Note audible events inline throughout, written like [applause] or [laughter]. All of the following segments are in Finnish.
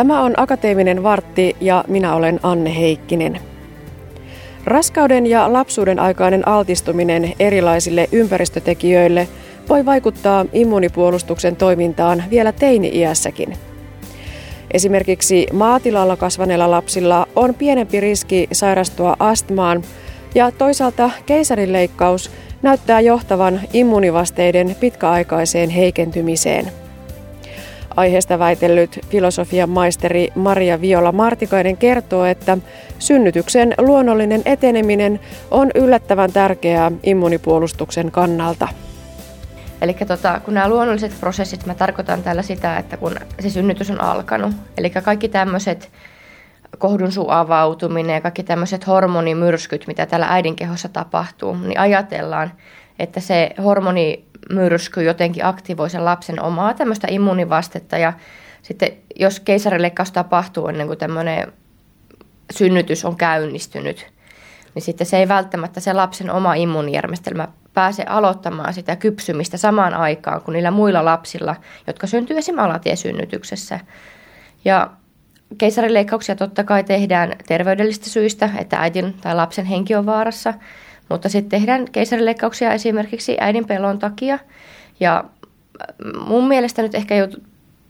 Tämä on Akateeminen vartti ja minä olen Anne Heikkinen. Raskauden ja lapsuuden aikainen altistuminen erilaisille ympäristötekijöille voi vaikuttaa immunipuolustuksen toimintaan vielä teini-iässäkin. Esimerkiksi maatilalla kasvaneilla lapsilla on pienempi riski sairastua astmaan ja toisaalta keisarileikkaus näyttää johtavan immunivasteiden pitkäaikaiseen heikentymiseen. Aiheesta väitellyt filosofian maisteri Maria Viola Martikainen kertoo, että synnytyksen luonnollinen eteneminen on yllättävän tärkeää immunipuolustuksen kannalta. Eli tota, kun nämä luonnolliset prosessit, mä tarkoitan tällä sitä, että kun se synnytys on alkanut, eli kaikki tämmöiset kohdun avautuminen ja kaikki tämmöiset hormonimyrskyt, mitä täällä äidin kehossa tapahtuu, niin ajatellaan, että se hormonimyrsky jotenkin aktivoi sen lapsen omaa tämmöistä immunivastetta. Ja sitten jos keisarileikkaus tapahtuu ennen kuin tämmöinen synnytys on käynnistynyt, niin sitten se ei välttämättä se lapsen oma immuunijärjestelmä pääse aloittamaan sitä kypsymistä samaan aikaan kuin niillä muilla lapsilla, jotka syntyy esimerkiksi alatiesynnytyksessä. Ja keisarileikkauksia totta kai tehdään terveydellisistä syistä, että äidin tai lapsen henki on vaarassa, mutta sitten tehdään keisarileikkauksia esimerkiksi äidin pelon takia. Ja mun mielestä nyt ehkä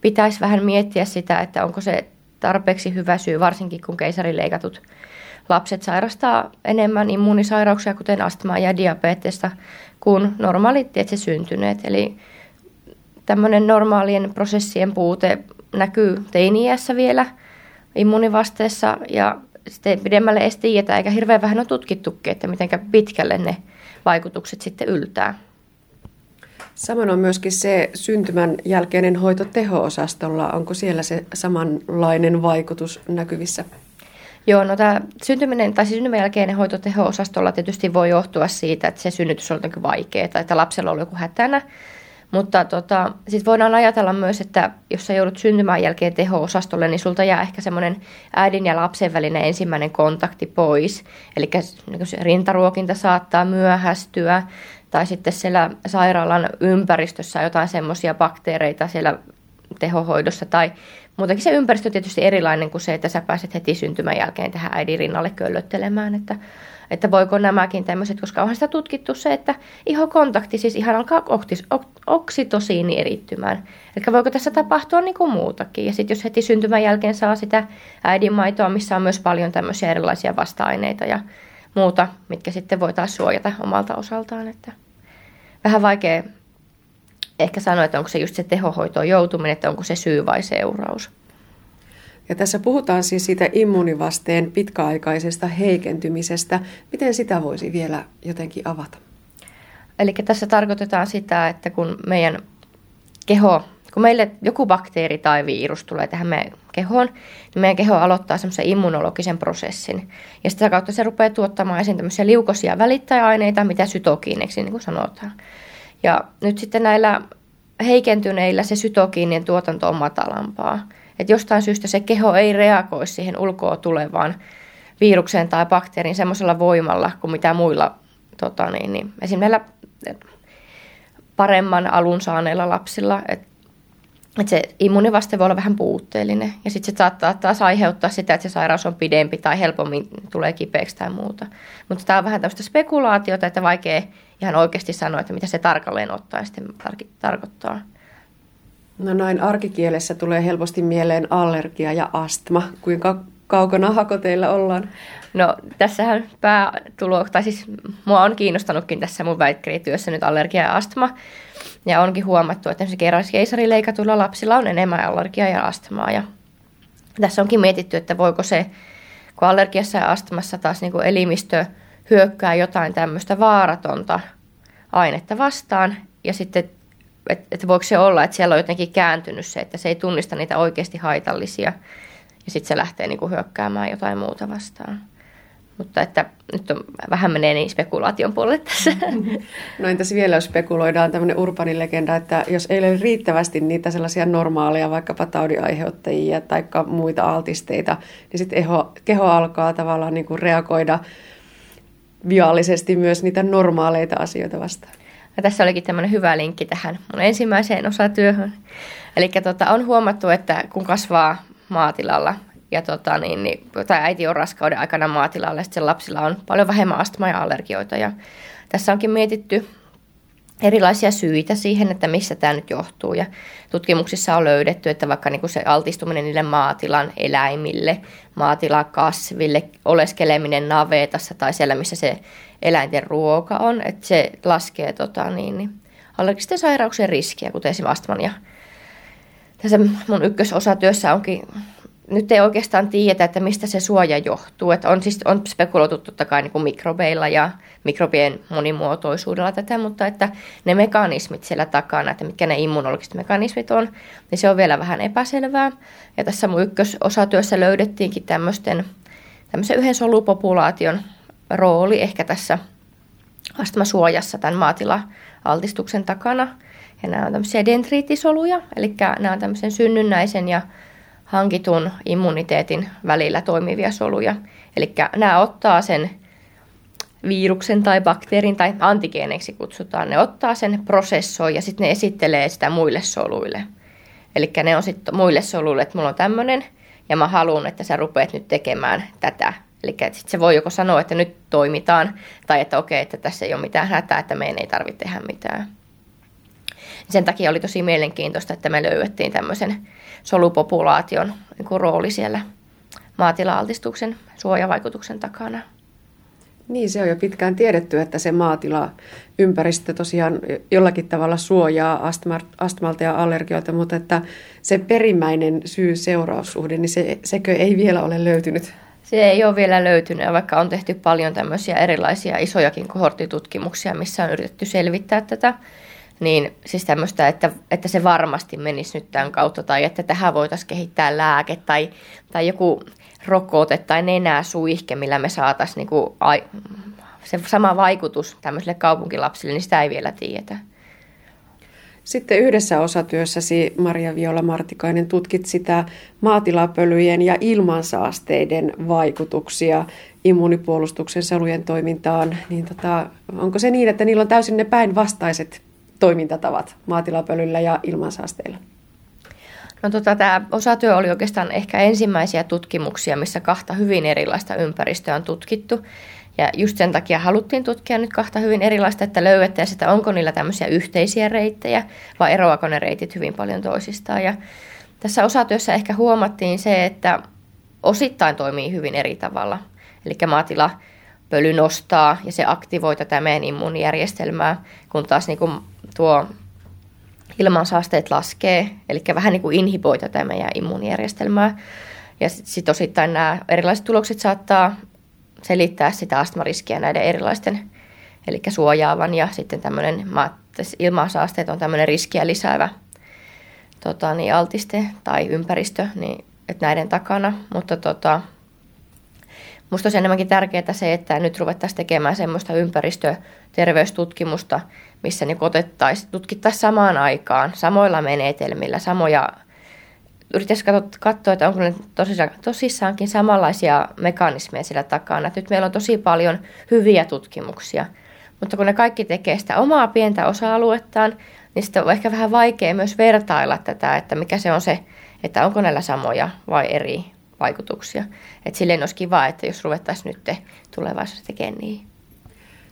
pitäisi vähän miettiä sitä, että onko se tarpeeksi hyvä syy, varsinkin kun keisarileikatut lapset sairastaa enemmän immunisairauksia, kuten astmaa ja diabetesta, kuin normaalit itse syntyneet. Eli tämmöinen normaalien prosessien puute näkyy teiniässä vielä immunivasteessa ja sitten pidemmälle ei tiedetä, eikä hirveän vähän ole tutkittukin, että miten pitkälle ne vaikutukset sitten yltää. Samoin on myöskin se syntymän jälkeinen hoito teho-osastolla. Onko siellä se samanlainen vaikutus näkyvissä? Joo, no tämä syntyminen tai siis syntymän jälkeinen hoito teho-osastolla tietysti voi johtua siitä, että se synnytys on jotenkin vaikeaa tai että lapsella on joku hätänä. Mutta tota, sitten voidaan ajatella myös, että jos sä joudut syntymän jälkeen teho-osastolle, niin sulta jää ehkä semmoinen äidin ja lapsen välinen ensimmäinen kontakti pois. Eli niin rintaruokinta saattaa myöhästyä, tai sitten siellä sairaalan ympäristössä jotain semmoisia bakteereita siellä tehohoidossa, tai muutenkin se ympäristö on tietysti erilainen kuin se, että sä pääset heti syntymän jälkeen tähän äidin rinnalle köllöttelemään, että että voiko nämäkin tämmöiset, koska onhan sitä tutkittu se, että ihokontakti siis ihan alkaa oktis, ok, oksitosiini erittymään. Eli voiko tässä tapahtua niin kuin muutakin. Ja sitten jos heti syntymän jälkeen saa sitä äidinmaitoa, missä on myös paljon tämmöisiä erilaisia vasta-aineita ja muuta, mitkä sitten voi taas suojata omalta osaltaan. Että vähän vaikea ehkä sanoa, että onko se just se tehohoitoon joutuminen, että onko se syy vai seuraus. Ja tässä puhutaan siis siitä immunivasteen pitkäaikaisesta heikentymisestä. Miten sitä voisi vielä jotenkin avata? Eli tässä tarkoitetaan sitä, että kun meidän keho, kun meille joku bakteeri tai virus tulee tähän meidän kehoon, niin meidän keho aloittaa semmoisen immunologisen prosessin. Ja sitä kautta se rupeaa tuottamaan esiin tämmöisiä liukosia välittäjäaineita, mitä sytokiineksi niin kuin sanotaan. Ja nyt sitten näillä heikentyneillä se sytokiinien tuotanto on matalampaa. Että jostain syystä se keho ei reagoi siihen ulkoa tulevaan virukseen tai bakteeriin semmoisella voimalla kuin mitä muilla tota niin, niin, esimerkiksi paremman alun saaneilla lapsilla. Että et se immunivaste voi olla vähän puutteellinen ja sitten se saattaa taas aiheuttaa sitä, että se sairaus on pidempi tai helpommin tulee kipeäksi tai muuta. Mutta tämä on vähän tämmöistä spekulaatiota, että vaikea ihan oikeasti sanoa, että mitä se tarkalleen ottaa sitten tar- tarkoittaa. No näin arkikielessä tulee helposti mieleen allergia ja astma. Kuinka kaukana hakoteilla ollaan? No tässähän päätulo, tai siis mua on kiinnostanutkin tässä mun väitkerityössä nyt allergia ja astma. Ja onkin huomattu, että esimerkiksi keisarileikatuilla lapsilla on enemmän allergiaa ja astmaa. Ja tässä onkin mietitty, että voiko se, kun allergiassa ja astmassa taas niin kuin elimistö hyökkää jotain tämmöistä vaaratonta ainetta vastaan, ja sitten että, että voiko se olla, että siellä on jotenkin kääntynyt se, että se ei tunnista niitä oikeasti haitallisia ja sitten se lähtee niin kuin hyökkäämään jotain muuta vastaan. Mutta että nyt on, vähän menee niin spekulaation puolelle tässä. [laughs] No entäs vielä, jos spekuloidaan tämmöinen urbani legenda, että jos ei ole riittävästi niitä sellaisia normaaleja, vaikkapa taudinaiheuttajia tai muita altisteita, niin sitten keho alkaa tavallaan niin kuin reagoida viallisesti myös niitä normaaleita asioita vastaan. Ja tässä olikin tämmöinen hyvä linkki tähän mun ensimmäiseen osatyöhön. Eli tota, on huomattu, että kun kasvaa maatilalla. Ja tota, niin, niin, tai äiti on raskauden aikana maatilalla ja sitten lapsilla on paljon vähemmän astmaa ja allergioita. Ja tässä onkin mietitty erilaisia syitä siihen, että missä tämä nyt johtuu. Ja tutkimuksissa on löydetty, että vaikka niin se altistuminen niille maatilan eläimille, maatilan kasville, oleskeleminen navetassa tai siellä, missä se eläinten ruoka on, että se laskee tota, niin, niin, allergisten sairauksien riskiä, kuten esimerkiksi astman. Ja tässä mun ykkösosatyössä onkin nyt ei oikeastaan tiedetä, että mistä se suoja johtuu. Että on, siis, on spekuloitu totta kai niin kuin mikrobeilla ja mikrobien monimuotoisuudella tätä, mutta että ne mekanismit siellä takana, että mitkä ne immunologiset mekanismit on, niin se on vielä vähän epäselvää. Ja tässä mun ykkösosatyössä löydettiinkin tämmöisten, tämmöisen yhden solupopulaation rooli ehkä tässä astmasuojassa tämän maatila-altistuksen takana. Ja nämä on tämmöisiä dendriittisoluja, eli nämä on tämmöisen synnynnäisen ja hankitun immuniteetin välillä toimivia soluja. Eli nämä ottaa sen viruksen tai bakteerin tai antigeeneiksi kutsutaan, ne ottaa sen, prosessoi ja sitten ne esittelee sitä muille soluille. Eli ne on sitten muille soluille, että mulla on tämmöinen ja mä haluan, että sä rupeat nyt tekemään tätä. Eli sitten se voi joko sanoa, että nyt toimitaan, tai että okei, että tässä ei ole mitään hätää, että meidän ei tarvitse tehdä mitään. Sen takia oli tosi mielenkiintoista, että me löydettiin tämmöisen solupopulaation niin rooli siellä maatila-altistuksen suojavaikutuksen takana. Niin, se on jo pitkään tiedetty, että se maatila-ympäristö tosiaan jollakin tavalla suojaa astmalta ja allergioilta, mutta että se perimmäinen syy-seuraussuhde, niin se, sekö ei vielä ole löytynyt? Se ei ole vielä löytynyt, vaikka on tehty paljon tämmöisiä erilaisia isojakin kohorttitutkimuksia, missä on yritetty selvittää tätä niin siis tämmöistä, että, että se varmasti menisi nyt tämän kautta tai että tähän voitaisiin kehittää lääke tai, tai joku rokote tai nenäsuihke, millä me saataisiin niinku, ai, se sama vaikutus tämmöisille kaupunkilapsille, niin sitä ei vielä tiedetä. Sitten yhdessä osatyössäsi, Maria Viola Martikainen, tutkit sitä maatilapölyjen ja ilmansaasteiden vaikutuksia immunipuolustuksen solujen toimintaan. Niin tota, onko se niin, että niillä on täysin ne päinvastaiset toimintatavat maatilapölyllä ja ilmansaasteilla? No tota, tämä osatyö oli oikeastaan ehkä ensimmäisiä tutkimuksia, missä kahta hyvin erilaista ympäristöä on tutkittu. Ja just sen takia haluttiin tutkia nyt kahta hyvin erilaista, että löydettäisiin, että onko niillä tämmöisiä yhteisiä reittejä vai eroako ne reitit hyvin paljon toisistaan. Ja tässä osatyössä ehkä huomattiin se, että osittain toimii hyvin eri tavalla. Eli maatila pöly nostaa ja se aktivoi tätä meidän immuunijärjestelmää, kun taas niin kuin tuo ilmansaasteet laskee, eli vähän niin kuin inhiboi tätä meidän immuunijärjestelmää. Ja sitten sit osittain nämä erilaiset tulokset saattaa selittää sitä astmariskiä näiden erilaisten, eli suojaavan ja sitten tämmöinen ilmansaasteet on tämmöinen riskiä lisäävä tota, niin altiste tai ympäristö, niin, että näiden takana, mutta tota, Minusta olisi enemmänkin tärkeää se, että nyt ruvettaisiin tekemään semmoista ympäristöterveystutkimusta, missä niin otettaisiin, tutkittaisiin samaan aikaan, samoilla menetelmillä, samoja yrittäisiin katsoa, että onko ne tosissaankin samanlaisia mekanismeja siellä takana. Nyt meillä on tosi paljon hyviä tutkimuksia, mutta kun ne kaikki tekee sitä omaa pientä osa-aluettaan, niin sitten on ehkä vähän vaikea myös vertailla tätä, että mikä se on se, että onko näillä samoja vai eri vaikutuksia. Et silleen olisi kiva, että jos ruvettaisiin nyt tulevaisuudessa tekemään niin.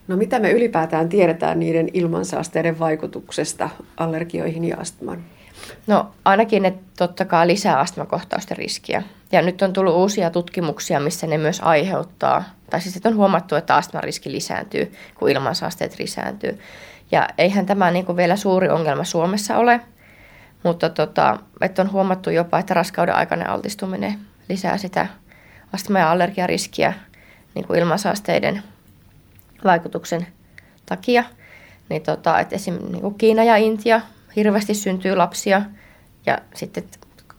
No mitä me ylipäätään tiedetään niiden ilmansaasteiden vaikutuksesta allergioihin ja astmaan? No ainakin ne totta kai lisää astmakohtausten riskiä. Ja nyt on tullut uusia tutkimuksia, missä ne myös aiheuttaa, tai siis on huomattu, että astman riski lisääntyy, kun ilmansaasteet lisääntyy. Ja eihän tämä niin kuin vielä suuri ongelma Suomessa ole, mutta tota, että on huomattu jopa, että raskauden aikainen altistuminen lisää sitä astma- ja allergiariskiä niin kuin ilmansaasteiden vaikutuksen takia. Niin tota, että esim. Niin kuin Kiina ja Intia hirveästi syntyy lapsia ja sitten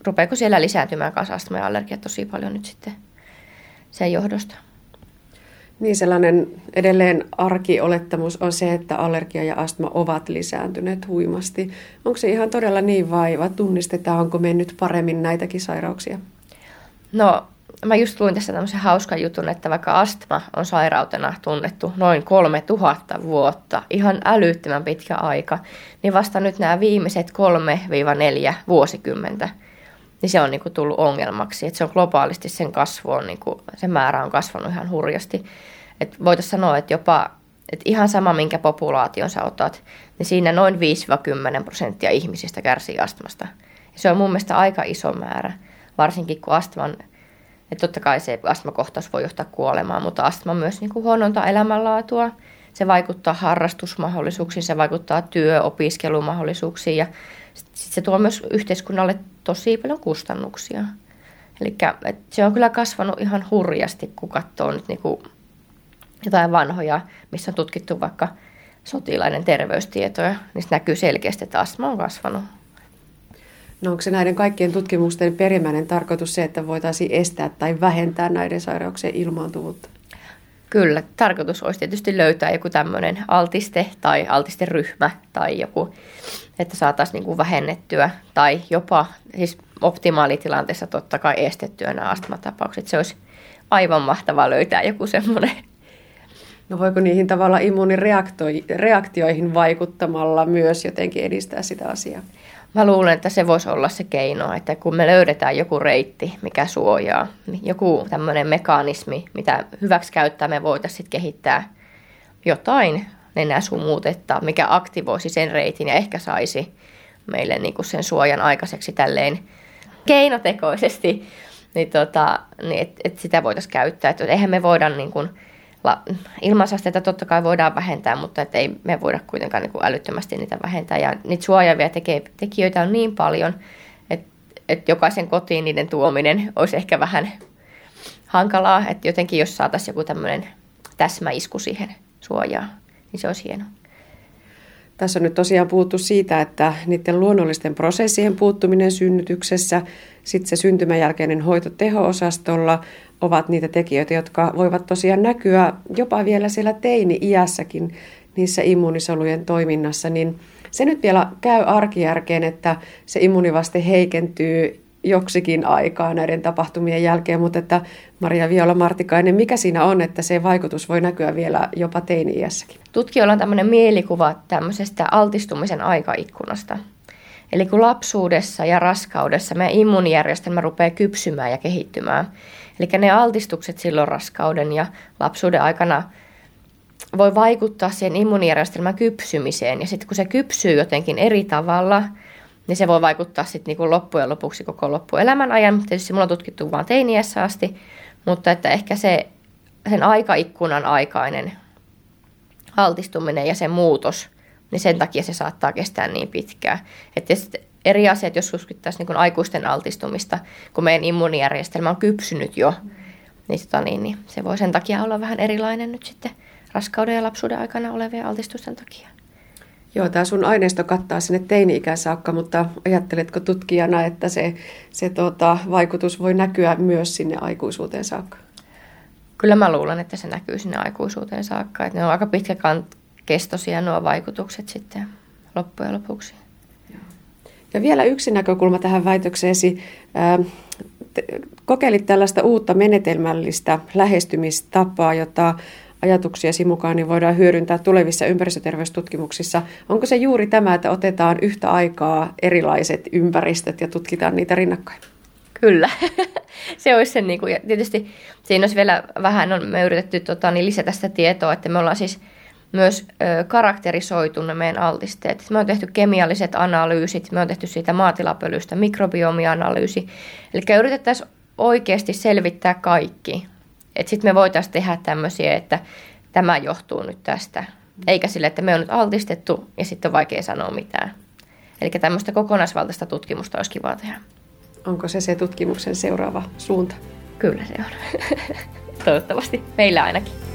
rupeako siellä lisääntymään kanssa astma ja allergia tosi paljon nyt sitten sen johdosta. Niin sellainen edelleen arkiolettamus on se, että allergia ja astma ovat lisääntyneet huimasti. Onko se ihan todella niin vai tunnistetaanko me nyt paremmin näitäkin sairauksia? No, mä just luin tässä tämmöisen hauskan jutun, että vaikka astma on sairautena tunnettu noin 3000 vuotta, ihan älyttömän pitkä aika, niin vasta nyt nämä viimeiset 3-4 vuosikymmentä, niin se on niin kuin tullut ongelmaksi. Että se on globaalisti sen kasvu on, niin kuin, sen määrä on kasvanut ihan hurjasti. Että voitaisiin sanoa, että jopa että ihan sama, minkä populaation sä otat, niin siinä noin 5-10 prosenttia ihmisistä kärsii astmasta. Se on mun mielestä aika iso määrä, varsinkin kun astman, että totta kai se astmakohtaus voi johtaa kuolemaan, mutta astma myös niin kuin huonontaa elämänlaatua. Se vaikuttaa harrastusmahdollisuuksiin, se vaikuttaa työ- opiskelumahdollisuuksiin ja sit se tuo myös yhteiskunnalle tosi paljon kustannuksia. Eli se on kyllä kasvanut ihan hurjasti, kun katsoo nyt niinku jotain vanhoja, missä on tutkittu vaikka sotilaiden terveystietoja, niin näkyy selkeästi, että astma on kasvanut. No onko se näiden kaikkien tutkimusten perimmäinen tarkoitus se, että voitaisiin estää tai vähentää näiden sairauksien ilmaantuvuutta? Kyllä, tarkoitus olisi tietysti löytää joku tämmöinen altiste tai altisteryhmä tai joku, että saataisiin niin kuin vähennettyä tai jopa siis optimaalitilanteessa totta kai estettyä nämä astmatapaukset. Se olisi aivan mahtavaa löytää joku semmoinen. No voiko niihin tavallaan immuunireaktioihin vaikuttamalla myös jotenkin edistää sitä asiaa? Mä luulen, että se voisi olla se keino, että kun me löydetään joku reitti, mikä suojaa, niin joku tämmöinen mekanismi, mitä hyväksi käyttää, me voitaisiin kehittää jotain nenäsumuutetta, mikä aktivoisi sen reitin ja ehkä saisi meille niin kuin sen suojan aikaiseksi tälleen keinotekoisesti, niin, tota, niin että et sitä voitaisiin käyttää. Että eihän me voida niin kuin, ilmansasteita totta kai voidaan vähentää, mutta et ei me voida kuitenkaan niin kuin älyttömästi niitä vähentää. Ja niitä suojaavia teke, tekijöitä on niin paljon, että, että jokaisen kotiin niiden tuominen olisi ehkä vähän hankalaa. Että jotenkin jos saataisiin joku tämmöinen täsmäisku siihen suojaan, niin se olisi hienoa. Tässä on nyt tosiaan puhuttu siitä, että niiden luonnollisten prosessien puuttuminen synnytyksessä, sitten se syntymän jälkeinen hoito teho-osastolla ovat niitä tekijöitä, jotka voivat tosiaan näkyä jopa vielä siellä teini-iässäkin niissä immuunisolujen toiminnassa, niin se nyt vielä käy arkijärkeen, että se immunivaste heikentyy joksikin aikaa näiden tapahtumien jälkeen, mutta että Maria Viola Martikainen, mikä siinä on, että se vaikutus voi näkyä vielä jopa teini-iässäkin? Tutkijoilla on tämmöinen mielikuva tämmöisestä altistumisen aikaikkunasta. Eli kun lapsuudessa ja raskaudessa meidän immuunijärjestelmä rupeaa kypsymään ja kehittymään. Eli ne altistukset silloin raskauden ja lapsuuden aikana voi vaikuttaa siihen immuunijärjestelmän kypsymiseen. Ja sitten kun se kypsyy jotenkin eri tavalla – niin se voi vaikuttaa sitten niinku loppujen lopuksi koko loppuelämän ajan. Tietysti mulla on tutkittu vain teiniässä asti, mutta että ehkä se sen aikaikkunan aikainen altistuminen ja se muutos, niin sen takia se saattaa kestää niin pitkään. Että eri asiat, jos tutkittaisiin niin aikuisten altistumista, kun meidän immuunijärjestelmä on kypsynyt jo, niin, tota niin, niin se voi sen takia olla vähän erilainen nyt sitten raskauden ja lapsuuden aikana olevien altistusten takia. Joo, tämä sun aineisto kattaa sinne teini-ikään saakka, mutta ajatteletko tutkijana, että se, se tota, vaikutus voi näkyä myös sinne aikuisuuteen saakka? Kyllä mä luulen, että se näkyy sinne aikuisuuteen saakka. Että ne on aika pitkäkestoisia nuo vaikutukset sitten loppujen lopuksi. Ja vielä yksi näkökulma tähän väitökseesi. Kokeilit tällaista uutta menetelmällistä lähestymistapaa, jota ajatuksiasi mukaan niin voidaan hyödyntää tulevissa ympäristöterveystutkimuksissa. Onko se juuri tämä, että otetaan yhtä aikaa erilaiset ympäristöt ja tutkitaan niitä rinnakkain? Kyllä. [laughs] se olisi se, niin kuin, ja tietysti siinä olisi vielä vähän, on, me yritetty tota, niin lisätä sitä tietoa, että me ollaan siis myös ö, karakterisoitu ne meidän altisteet. Me on tehty kemialliset analyysit, me on tehty siitä maatilapölystä mikrobiomianalyysi. Eli yritettäisiin oikeasti selvittää kaikki että sitten me voitaisiin tehdä tämmöisiä, että tämä johtuu nyt tästä. Eikä sille, että me on nyt altistettu ja sitten on vaikea sanoa mitään. Eli tämmöistä kokonaisvaltaista tutkimusta olisi kiva tehdä. Onko se se tutkimuksen seuraava suunta? Kyllä se on. [laughs] Toivottavasti. Meillä ainakin.